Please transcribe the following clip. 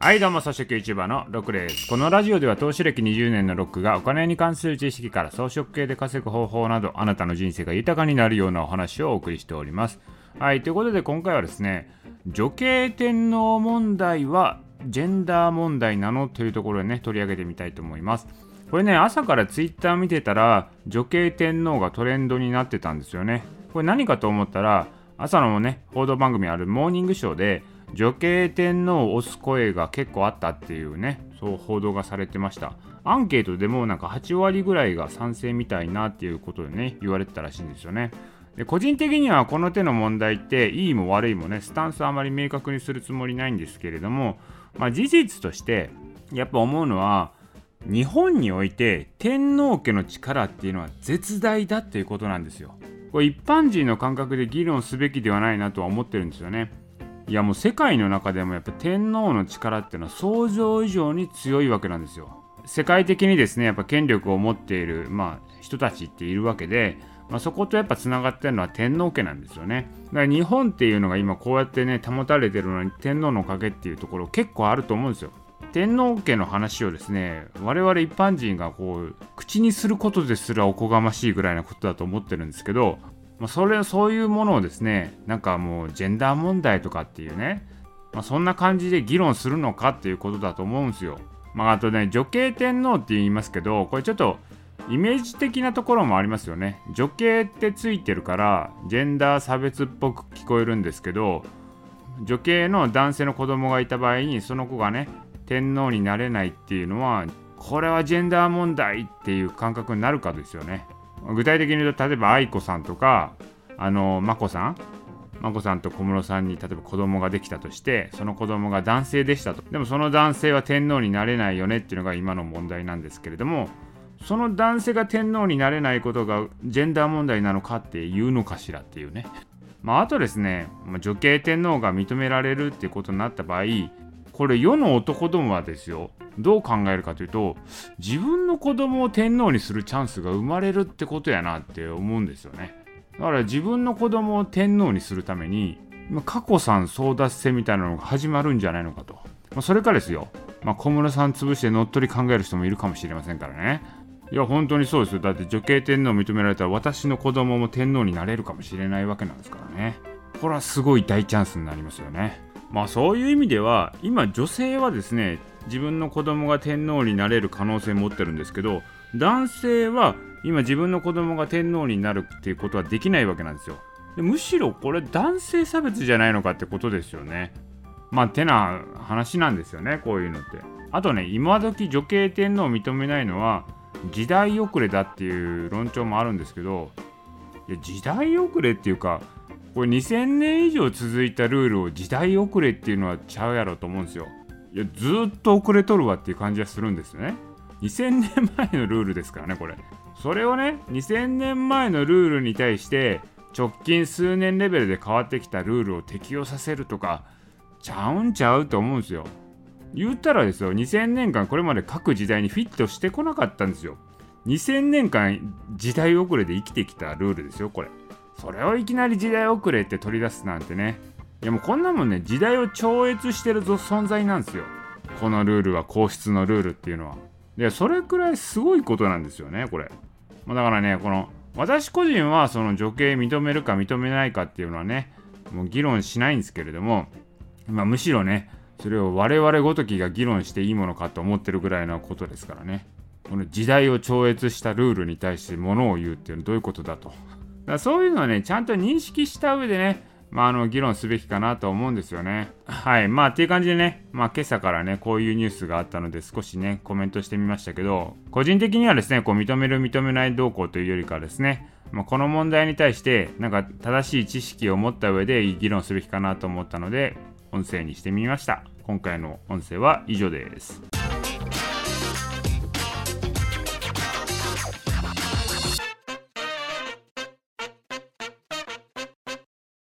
はいどうも、草食 YouTuber のロックです。このラジオでは投資歴20年のロックがお金に関する知識から装飾系で稼ぐ方法などあなたの人生が豊かになるようなお話をお送りしております。はい、ということで今回はですね、女系天皇問題はジェンダー問題なのというところでね、取り上げてみたいと思います。これね、朝から Twitter 見てたら女系天皇がトレンドになってたんですよね。これ何かと思ったら、朝のね、報道番組あるモーニングショーで、女系天皇を推す声が結構あったっていうね、そう報道がされてました。アンケートでもなんか8割ぐらいが賛成みたいなっていうことでね、言われてたらしいんですよね。で個人的にはこの手の問題っていいも悪いもね、スタンスあまり明確にするつもりないんですけれども、まあ、事実としてやっぱ思うのは、日本において天皇家の力っていうのは絶大だっていうことなんですよ。これ一般人の感覚で議論すべきではないなとは思ってるんですよね。いやもう世界の中でもやっぱ天皇の力っていうのは想像以上に強いわけなんですよ。世界的にですねやっぱ権力を持っている、まあ、人たちっているわけで、まあ、そことやっぱつながってるのは天皇家なんですよね。だから日本っていうのが今こうやってね保たれてるのに天皇のおかげっていうところ結構あると思うんですよ。天皇家の話をですね我々一般人がこう口にすることですらおこがましいぐらいなことだと思ってるんですけどまあ、それそういうものをですねなんかもうジェンダー問題とかっていうね、まあ、そんな感じで議論するのかっていうことだと思うんですよ。まあ、あとね女系天皇って言いますけどこれちょっとイメージ的なところもありますよね。女系ってついてるからジェンダー差別っぽく聞こえるんですけど女系の男性の子供がいた場合にその子がね天皇になれないっていうのはこれはジェンダー問題っていう感覚になるかですよね。具体的に言うと例えば愛子さんとかあの眞子さん眞子さんと小室さんに例えば子供ができたとしてその子供が男性でしたと。でもその男性は天皇になれないよねっていうのが今の問題なんですけれどもその男性が天皇になれないことがジェンダー問題なのかっていうのかしらっていうね。まああとですね、ま、女系天皇が認められるっていうことになった場合これ世の男どもはですよどう考えるかというと自分の子供を天皇にするチャンスが生まれるってことやなって思うんですよね。だから自分の子供を天皇にするために過去さん争奪戦みたいなのが始まるんじゃないのかと、まあ、それかですよ、まあ、小室さん潰して乗っ取り考える人もいるかもしれませんからね。いや本当にそうですよ。だって女系天皇認められたら私の子供も天皇になれるかもしれないわけなんですからね。これはすごい大チャンスになりますよね。まあそういう意味では今女性はですね自分の子供が天皇になれる可能性持ってるんですけど男性は今自分の子供が天皇になるっていうことはできないわけなんですよ。でむしろこれ男性差別じゃないのかってことですよね。まあてな話なんですよねこういうのって。あとね今時女系天皇を認めないのは時代遅れだっていう論調もあるんですけどいや時代遅れっていうかこれ2000年以上続いたルールを時代遅れっていうのはちゃうやろと思うんですよ。いやずっと遅れとるわっていう感じはするんですよね。2000年前のルールですからねこれ。それをね2000年前のルールに対して直近数年レベルで変わってきたルールを適用させるとかちゃうんちゃうと思うんですよ。言ったらですよ2000年間これまで各時代にフィットしてこなかったんですよ。2000年間時代遅れで生きてきたルールですよこれ。それをいきなり時代遅れって取り出すなんてね。いやもうこんなもんね時代を超越してる存在なんですよ。このルールは皇室のルールっていうのは。いやそれくらいすごいことなんですよねこれ。だからねこの私個人はその女系認めるか認めないかっていうのはねもう議論しないんですけれども、まあ、むしろねそれを我々ごときが議論していいものかと思ってるぐらいのことですからね。この時代を超越したルールに対してものを言うっていうのはどういうことだと。だそういうのはね、ちゃんと認識した上でね、まあ、あの議論すべきかなと思うんですよね。はい。まあ、っていう感じでね、まあ、今朝からね、こういうニュースがあったので、少しね、コメントしてみましたけど、個人的にはですね、こう認める、認めない動向というよりかはですね、まあ、この問題に対して、なんか正しい知識を持った上で議論すべきかなと思ったので、音声にしてみました。今回の音声は以上です。